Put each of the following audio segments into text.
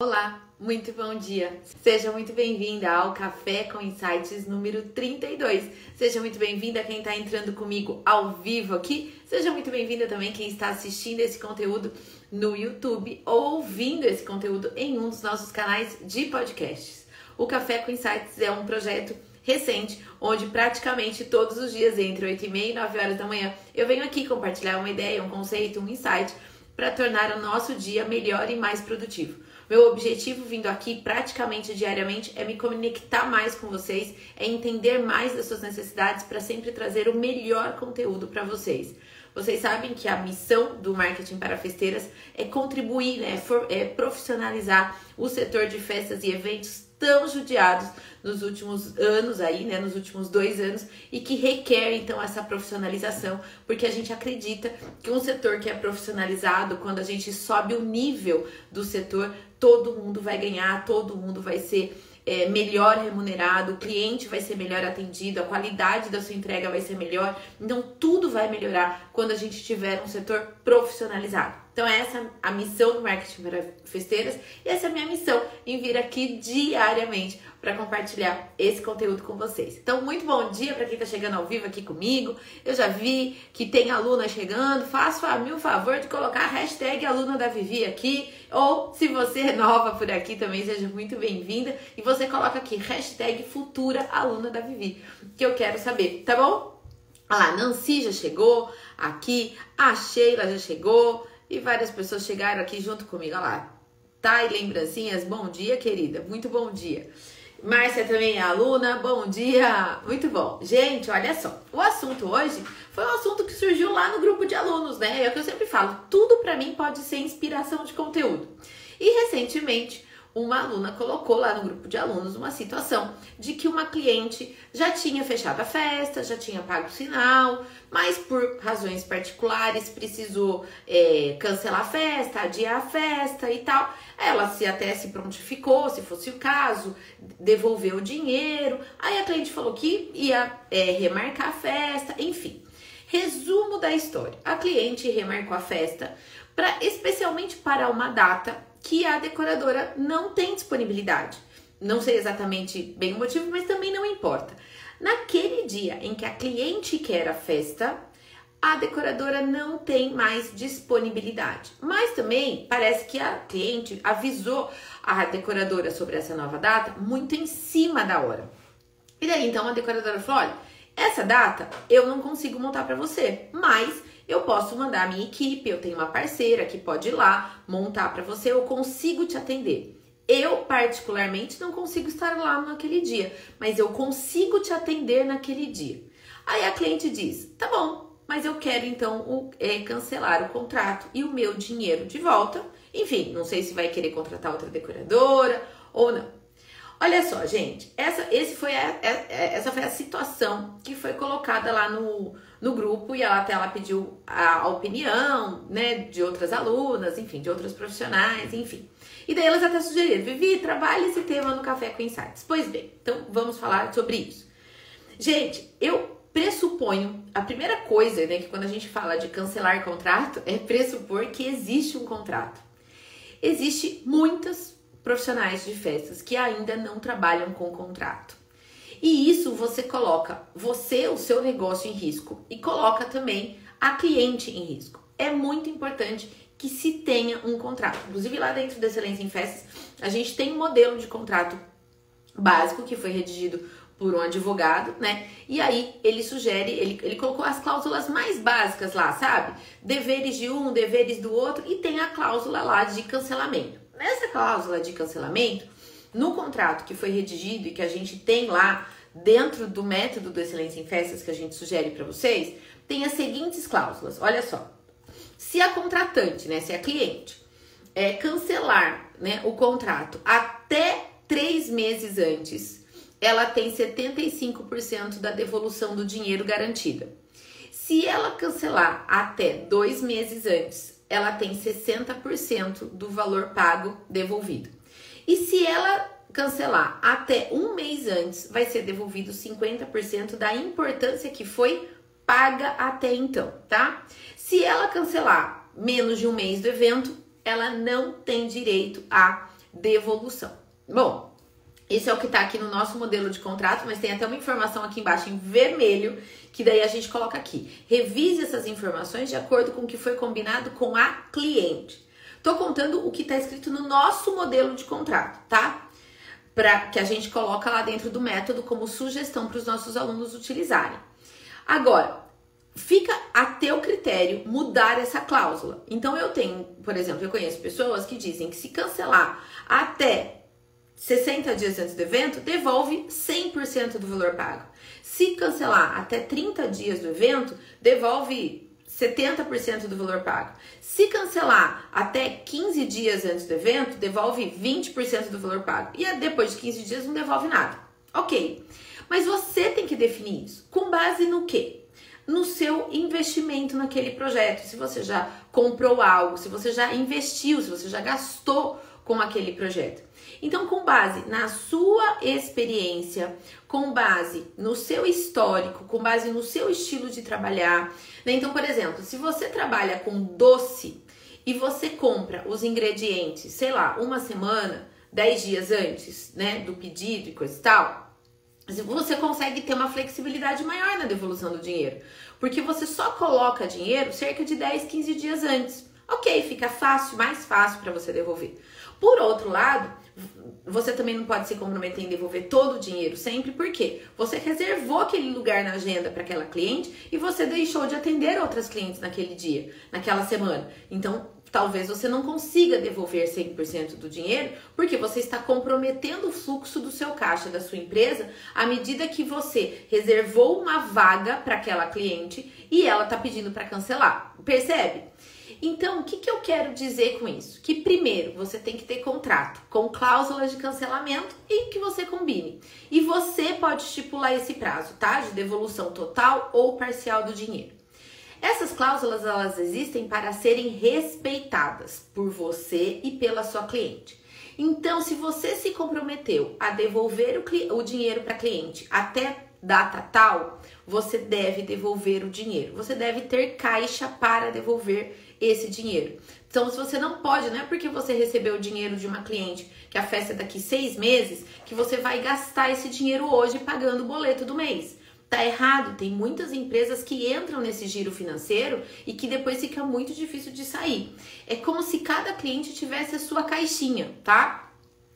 Olá, muito bom dia. Seja muito bem-vinda ao Café com Insights número 32. Seja muito bem-vinda quem está entrando comigo ao vivo aqui. Seja muito bem-vinda também quem está assistindo esse conteúdo no YouTube ou ouvindo esse conteúdo em um dos nossos canais de podcasts. O Café com Insights é um projeto recente, onde praticamente todos os dias, entre 8 e meia e 9 horas da manhã, eu venho aqui compartilhar uma ideia, um conceito, um insight para tornar o nosso dia melhor e mais produtivo. Meu objetivo vindo aqui praticamente diariamente é me conectar mais com vocês, é entender mais das suas necessidades para sempre trazer o melhor conteúdo para vocês. Vocês sabem que a missão do marketing para festeiras é contribuir, né, é profissionalizar o setor de festas e eventos tão judiados nos últimos anos aí, né, nos últimos dois anos e que requer então essa profissionalização, porque a gente acredita que um setor que é profissionalizado, quando a gente sobe o nível do setor, todo mundo vai ganhar, todo mundo vai ser é, melhor remunerado, o cliente vai ser melhor atendido, a qualidade da sua entrega vai ser melhor. Então, tudo vai melhorar quando a gente tiver um setor profissionalizado. Então, essa é a missão do marketing para festeiras e essa é a minha missão em vir aqui diariamente para compartilhar esse conteúdo com vocês. Então, muito bom dia para quem está chegando ao vivo aqui comigo. Eu já vi que tem aluna chegando. Faço a mil favor de colocar a hashtag aluna da Vivi aqui. Ou se você é nova por aqui também, seja muito bem-vinda. E você coloca aqui hashtag futura aluna da Vivi, que eu quero saber, tá bom? Olha lá, Nancy já chegou aqui, a Sheila já chegou e várias pessoas chegaram aqui junto comigo. Olha lá, tá e lembrancinhas, bom dia, querida, muito bom dia. Márcia também é aluna, bom dia, muito bom. Gente, olha só, o assunto hoje foi um assunto que surgiu lá no grupo de alunos, né? É o que eu sempre falo, tudo para mim pode ser inspiração de conteúdo. E recentemente, uma aluna colocou lá no grupo de alunos uma situação de que uma cliente já tinha fechado a festa, já tinha pago o sinal, mas por razões particulares precisou é, cancelar a festa, adiar a festa e tal. Ela se até se prontificou, se fosse o caso, devolveu o dinheiro. Aí a cliente falou que ia é, remarcar a festa, enfim. Resumo da história: a cliente remarcou a festa para especialmente para uma data que a decoradora não tem disponibilidade. Não sei exatamente bem o motivo, mas também não importa. Naquele dia em que a cliente quer a festa, a decoradora não tem mais disponibilidade. Mas também parece que a cliente avisou a decoradora sobre essa nova data muito em cima da hora. E daí então a decoradora falou: olha, essa data eu não consigo montar para você, mas eu posso mandar a minha equipe, eu tenho uma parceira que pode ir lá montar para você, eu consigo te atender. Eu, particularmente, não consigo estar lá naquele dia, mas eu consigo te atender naquele dia. Aí a cliente diz: tá bom, mas eu quero então o, é, cancelar o contrato e o meu dinheiro de volta. Enfim, não sei se vai querer contratar outra decoradora ou não. Olha só, gente, essa, esse foi a, a, essa foi a situação que foi colocada lá no, no grupo e ela até ela pediu a, opinião, né, de outras alunas, enfim, de outros profissionais, enfim. E daí elas até sugeriram, Vivi, trabalhe esse tema no Café com Insights. Pois bem, então vamos falar sobre isso. Gente, eu pressuponho, a primeira coisa, né, que quando a gente fala de cancelar contrato, é pressupor que existe um contrato. Existe muitas profissionais de festas que ainda não trabalham com contrato. E isso você coloca você, o seu negócio em risco e coloca também a cliente em risco. É muito importante que se tenha um contrato. Inclusive lá dentro da Excelência em Festas, a gente tem um modelo de contrato básico que foi redigido por um advogado, né? E aí ele sugere, ele, ele colocou as cláusulas mais básicas lá, sabe? Deveres de um, deveres do outro, e tem a cláusula lá de cancelamento. Nessa cláusula de cancelamento, no contrato que foi redigido e que a gente tem lá dentro do método do Excelência em Festas que a gente sugere para vocês, tem as seguintes cláusulas. Olha só. Se a contratante, né, se a cliente é, cancelar né, o contrato até três meses antes, ela tem 75% da devolução do dinheiro garantida. Se ela cancelar até dois meses antes, ela tem 60% do valor pago devolvido. E se ela cancelar até um mês antes, vai ser devolvido 50% da importância que foi paga até então, tá? Se ela cancelar menos de um mês do evento, ela não tem direito a devolução. Bom, esse é o que está aqui no nosso modelo de contrato, mas tem até uma informação aqui embaixo em vermelho, que daí a gente coloca aqui. Revise essas informações de acordo com o que foi combinado com a cliente. Tô contando o que está escrito no nosso modelo de contrato, tá? Para que a gente coloca lá dentro do método como sugestão para os nossos alunos utilizarem. Agora, fica a teu critério mudar essa cláusula. Então eu tenho, por exemplo, eu conheço pessoas que dizem que se cancelar até 60 dias antes do evento, devolve 100% do valor pago. Se cancelar até 30 dias do evento, devolve 70% do valor pago. Se cancelar até 15 dias antes do evento, devolve 20% do valor pago. E depois de 15 dias não devolve nada. Ok. Mas você tem que definir isso. Com base no quê? No seu investimento naquele projeto. Se você já comprou algo, se você já investiu, se você já gastou com aquele projeto. Então, com base na sua experiência, com base no seu histórico, com base no seu estilo de trabalhar. Né? Então, por exemplo, se você trabalha com doce e você compra os ingredientes, sei lá, uma semana, dez dias antes, né, do pedido e coisa e tal, você consegue ter uma flexibilidade maior na devolução do dinheiro, porque você só coloca dinheiro cerca de 10, 15 dias antes. Ok, fica fácil, mais fácil para você devolver. Por outro lado, você também não pode se comprometer em devolver todo o dinheiro sempre, porque você reservou aquele lugar na agenda para aquela cliente e você deixou de atender outras clientes naquele dia, naquela semana. Então, talvez você não consiga devolver 100% do dinheiro, porque você está comprometendo o fluxo do seu caixa da sua empresa à medida que você reservou uma vaga para aquela cliente e ela está pedindo para cancelar. Percebe? Então, o que, que eu quero dizer com isso? Que primeiro você tem que ter contrato com cláusulas de cancelamento e que você combine. E você pode estipular esse prazo, tá? De devolução total ou parcial do dinheiro. Essas cláusulas elas existem para serem respeitadas por você e pela sua cliente. Então, se você se comprometeu a devolver o, o dinheiro para cliente até data tal, você deve devolver o dinheiro. Você deve ter caixa para devolver esse dinheiro. Então, se você não pode, não é porque você recebeu o dinheiro de uma cliente que a festa é daqui seis meses, que você vai gastar esse dinheiro hoje pagando o boleto do mês. Tá errado, tem muitas empresas que entram nesse giro financeiro e que depois fica muito difícil de sair. É como se cada cliente tivesse a sua caixinha, tá?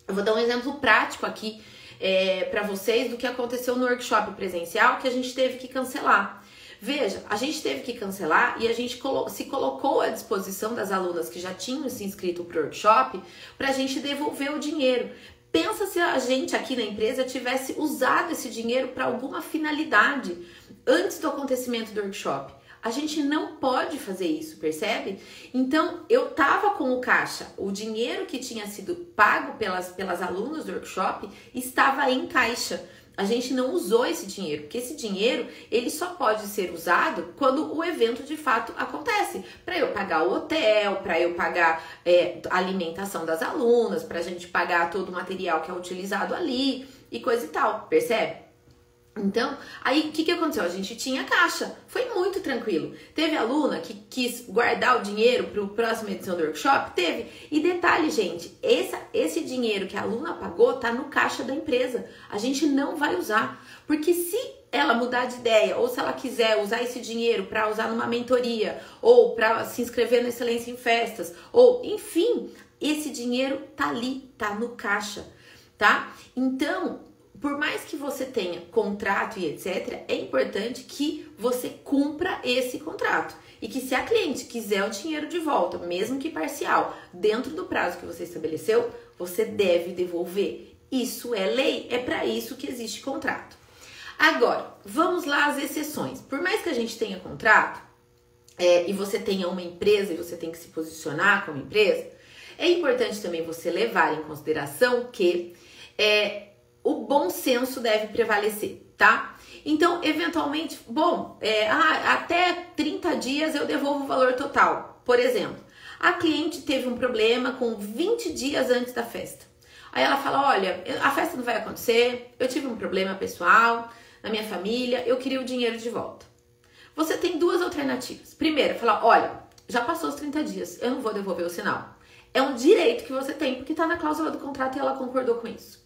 Eu vou dar um exemplo prático aqui é, para vocês do que aconteceu no workshop presencial que a gente teve que cancelar. Veja, a gente teve que cancelar e a gente se colocou à disposição das alunas que já tinham se inscrito para o workshop para a gente devolver o dinheiro. Pensa se a gente aqui na empresa tivesse usado esse dinheiro para alguma finalidade antes do acontecimento do workshop. A gente não pode fazer isso, percebe? Então, eu tava com o caixa, o dinheiro que tinha sido pago pelas, pelas alunas do workshop estava em caixa a gente não usou esse dinheiro, porque esse dinheiro ele só pode ser usado quando o evento de fato acontece. Para eu pagar o hotel, para eu pagar é, a alimentação das alunas, para a gente pagar todo o material que é utilizado ali e coisa e tal, percebe? Então, aí o que, que aconteceu? A gente tinha caixa, foi muito tranquilo. Teve aluna que quis guardar o dinheiro para a próxima edição do workshop? Teve. E detalhe, gente, esse, esse dinheiro que a aluna pagou tá no caixa da empresa. A gente não vai usar, porque se ela mudar de ideia ou se ela quiser usar esse dinheiro para usar numa mentoria ou para se inscrever no Excelência em Festas ou enfim, esse dinheiro tá ali, tá no caixa, tá? Então, por mais que você tenha contrato e etc, é importante que você cumpra esse contrato. E que se a cliente quiser o dinheiro de volta, mesmo que parcial, dentro do prazo que você estabeleceu, você deve devolver. Isso é lei, é para isso que existe contrato. Agora, vamos lá às exceções. Por mais que a gente tenha contrato, é, e você tenha uma empresa e você tem que se posicionar como empresa, é importante também você levar em consideração que é, o bom senso deve prevalecer, tá? Então, eventualmente, bom, é, ah, até 30 dias eu devolvo o valor total. Por exemplo, a cliente teve um problema com 20 dias antes da festa. Aí ela fala: Olha, a festa não vai acontecer, eu tive um problema pessoal na minha família, eu queria o dinheiro de volta. Você tem duas alternativas. Primeiro, falar: Olha, já passou os 30 dias, eu não vou devolver o sinal. É um direito que você tem, porque está na cláusula do contrato e ela concordou com isso.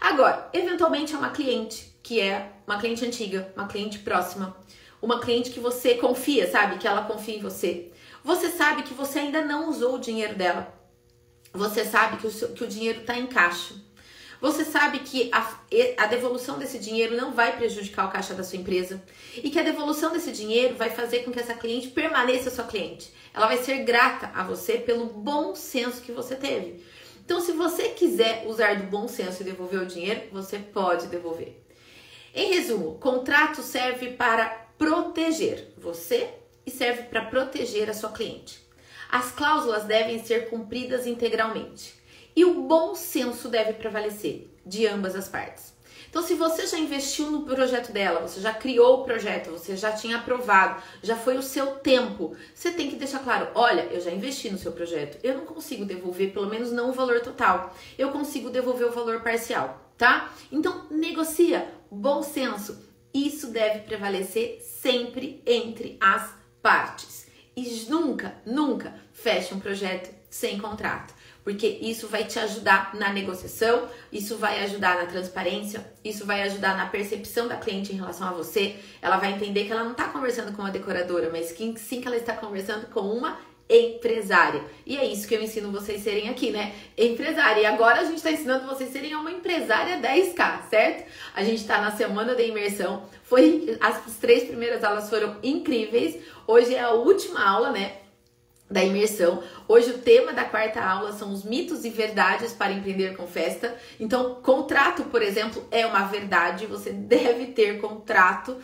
Agora, eventualmente é uma cliente que é uma cliente antiga, uma cliente próxima, uma cliente que você confia, sabe? Que ela confia em você. Você sabe que você ainda não usou o dinheiro dela. Você sabe que o, seu, que o dinheiro está em caixa. Você sabe que a, a, devolução desse dinheiro não vai prejudicar o caixa da sua empresa e que a devolução desse dinheiro vai fazer com que essa cliente permaneça sua cliente. Ela vai ser grata a você pelo bom senso que você teve. Então, se você quiser usar do bom senso e devolver o dinheiro, você pode devolver. Em resumo, contrato serve para proteger você e serve para proteger a sua cliente. As cláusulas devem ser cumpridas integralmente e o bom senso deve prevalecer de ambas as partes. Então, se você já investiu no projeto dela, você já criou o projeto, você já tinha aprovado, já foi o seu tempo, você tem que deixar claro: olha, eu já investi no seu projeto, eu não consigo devolver, pelo menos não o valor total, eu consigo devolver o valor parcial, tá? Então, negocia, bom senso, isso deve prevalecer sempre entre as partes. E nunca, nunca feche um projeto sem contrato porque isso vai te ajudar na negociação, isso vai ajudar na transparência, isso vai ajudar na percepção da cliente em relação a você. Ela vai entender que ela não está conversando com uma decoradora, mas que sim que ela está conversando com uma empresária. E é isso que eu ensino vocês serem aqui, né? Empresária. E agora a gente está ensinando vocês serem uma empresária 10K, certo? A gente está na semana da imersão. Foi as três primeiras aulas foram incríveis. Hoje é a última aula, né? Da imersão. Hoje o tema da quarta aula são os mitos e verdades para empreender com festa. Então, contrato, por exemplo, é uma verdade. Você deve ter contrato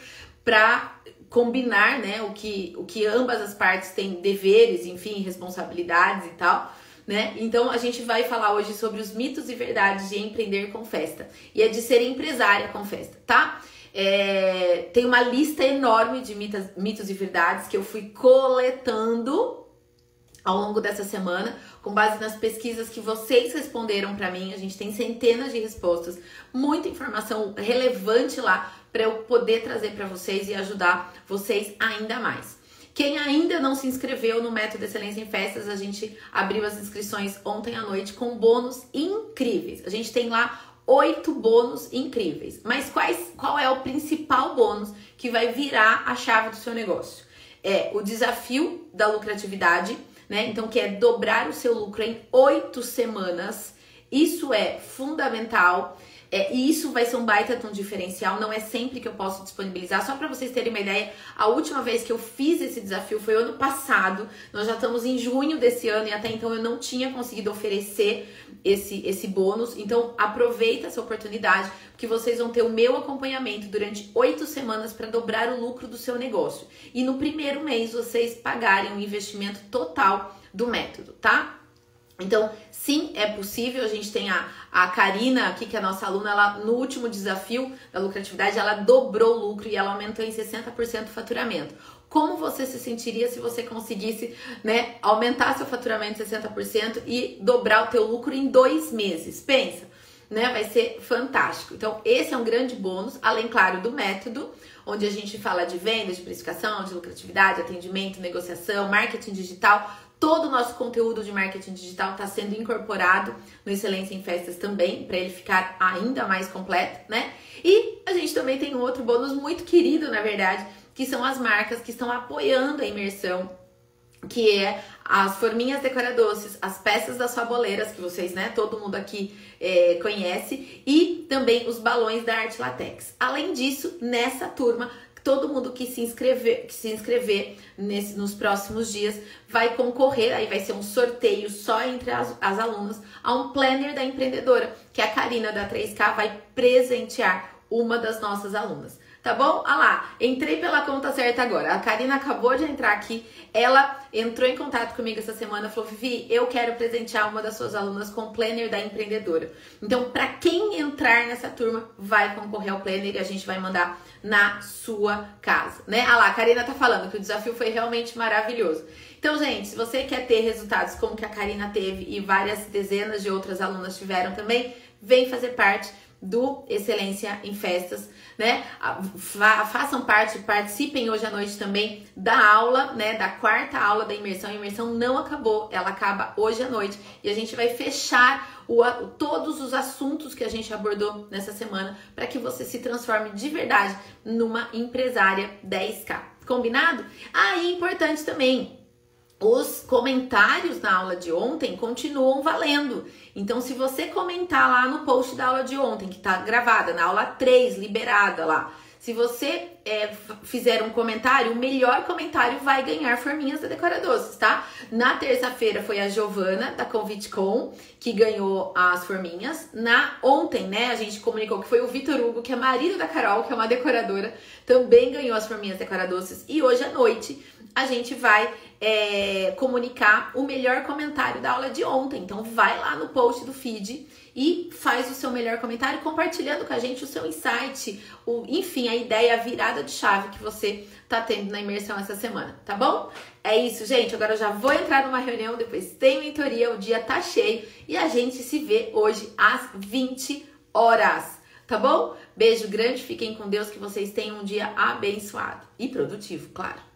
para combinar, né, o que o que ambas as partes têm deveres, enfim, responsabilidades e tal. Né? Então a gente vai falar hoje sobre os mitos e verdades de empreender com festa e é de ser empresária com festa, tá? É, tem uma lista enorme de mitos, mitos e verdades que eu fui coletando ao longo dessa semana, com base nas pesquisas que vocês responderam para mim. A gente tem centenas de respostas, muita informação relevante lá para eu poder trazer para vocês e ajudar vocês ainda mais. Quem ainda não se inscreveu no Método Excelência em Festas, a gente abriu as inscrições ontem à noite com bônus incríveis. A gente tem lá oito bônus incríveis. Mas quais, qual é o principal bônus que vai virar a chave do seu negócio? É o desafio da lucratividade né? Então, que é dobrar o seu lucro em oito semanas. Isso é fundamental. É, e isso vai ser um baita de um diferencial, não é sempre que eu posso disponibilizar. Só para vocês terem uma ideia, a última vez que eu fiz esse desafio foi ano passado. Nós já estamos em junho desse ano e até então eu não tinha conseguido oferecer esse, esse bônus. Então aproveita essa oportunidade, porque vocês vão ter o meu acompanhamento durante oito semanas para dobrar o lucro do seu negócio. E no primeiro mês vocês pagarem o investimento total do método, tá? Então, sim, é possível. A gente tem a, a Karina aqui, que é a nossa aluna, ela no último desafio da lucratividade, ela dobrou o lucro e ela aumentou em 60% o faturamento. Como você se sentiria se você conseguisse, né, aumentar seu faturamento em 60% e dobrar o teu lucro em dois meses? Pensa, né? Vai ser fantástico. Então, esse é um grande bônus, além, claro, do método, onde a gente fala de venda, de precificação, de lucratividade, atendimento, negociação, marketing digital Todo o nosso conteúdo de marketing digital está sendo incorporado no Excelência em Festas também, para ele ficar ainda mais completo, né? E a gente também tem um outro bônus muito querido, na verdade, que são as marcas que estão apoiando a imersão que é as forminhas decoradoces, as peças das faboleiras, que vocês, né, todo mundo aqui é, conhece, e também os balões da Arte Latex. Além disso, nessa turma todo mundo que se inscrever, que se inscrever nesse, nos próximos dias vai concorrer, aí vai ser um sorteio só entre as, as alunas, a um planner da empreendedora, que a Karina da 3K vai presentear uma das nossas alunas tá bom? Ah lá, entrei pela conta certa agora. A Karina acabou de entrar aqui. Ela entrou em contato comigo essa semana, falou: "Vivi, eu quero presentear uma das suas alunas com o planner da empreendedora". Então, para quem entrar nessa turma, vai concorrer ao planner e a gente vai mandar na sua casa, né? Ah lá, a Karina tá falando que o desafio foi realmente maravilhoso. Então, gente, se você quer ter resultados como que a Karina teve e várias dezenas de outras alunas tiveram também, vem fazer parte do Excelência em Festas, né? Fa façam parte, participem hoje à noite também da aula, né? Da quarta aula da imersão. A imersão não acabou, ela acaba hoje à noite e a gente vai fechar o, todos os assuntos que a gente abordou nessa semana para que você se transforme de verdade numa empresária 10K. Combinado? Ah, e importante também, os comentários na aula de ontem continuam valendo. Então, se você comentar lá no post da aula de ontem, que está gravada, na aula 3, liberada lá, se você é, fizer um comentário, o melhor comentário vai ganhar forminhas da Decora Doces, tá? Na terça-feira foi a Giovana, da ConviteCon, que ganhou as forminhas. Na ontem, né, a gente comunicou que foi o Vitor Hugo, que é marido da Carol, que é uma decoradora, também ganhou as forminhas Decora Doces. E hoje à noite a gente vai é, comunicar o melhor comentário da aula de ontem. Então vai lá no post do feed e faz o seu melhor comentário compartilhando com a gente o seu insight, o, enfim, a ideia, a virada de chave que você tá tendo na imersão essa semana, tá bom? É isso, gente. Agora eu já vou entrar numa reunião, depois tem mentoria, o dia tá cheio e a gente se vê hoje às 20 horas. Tá bom? Beijo grande, fiquem com Deus, que vocês tenham um dia abençoado e produtivo, claro.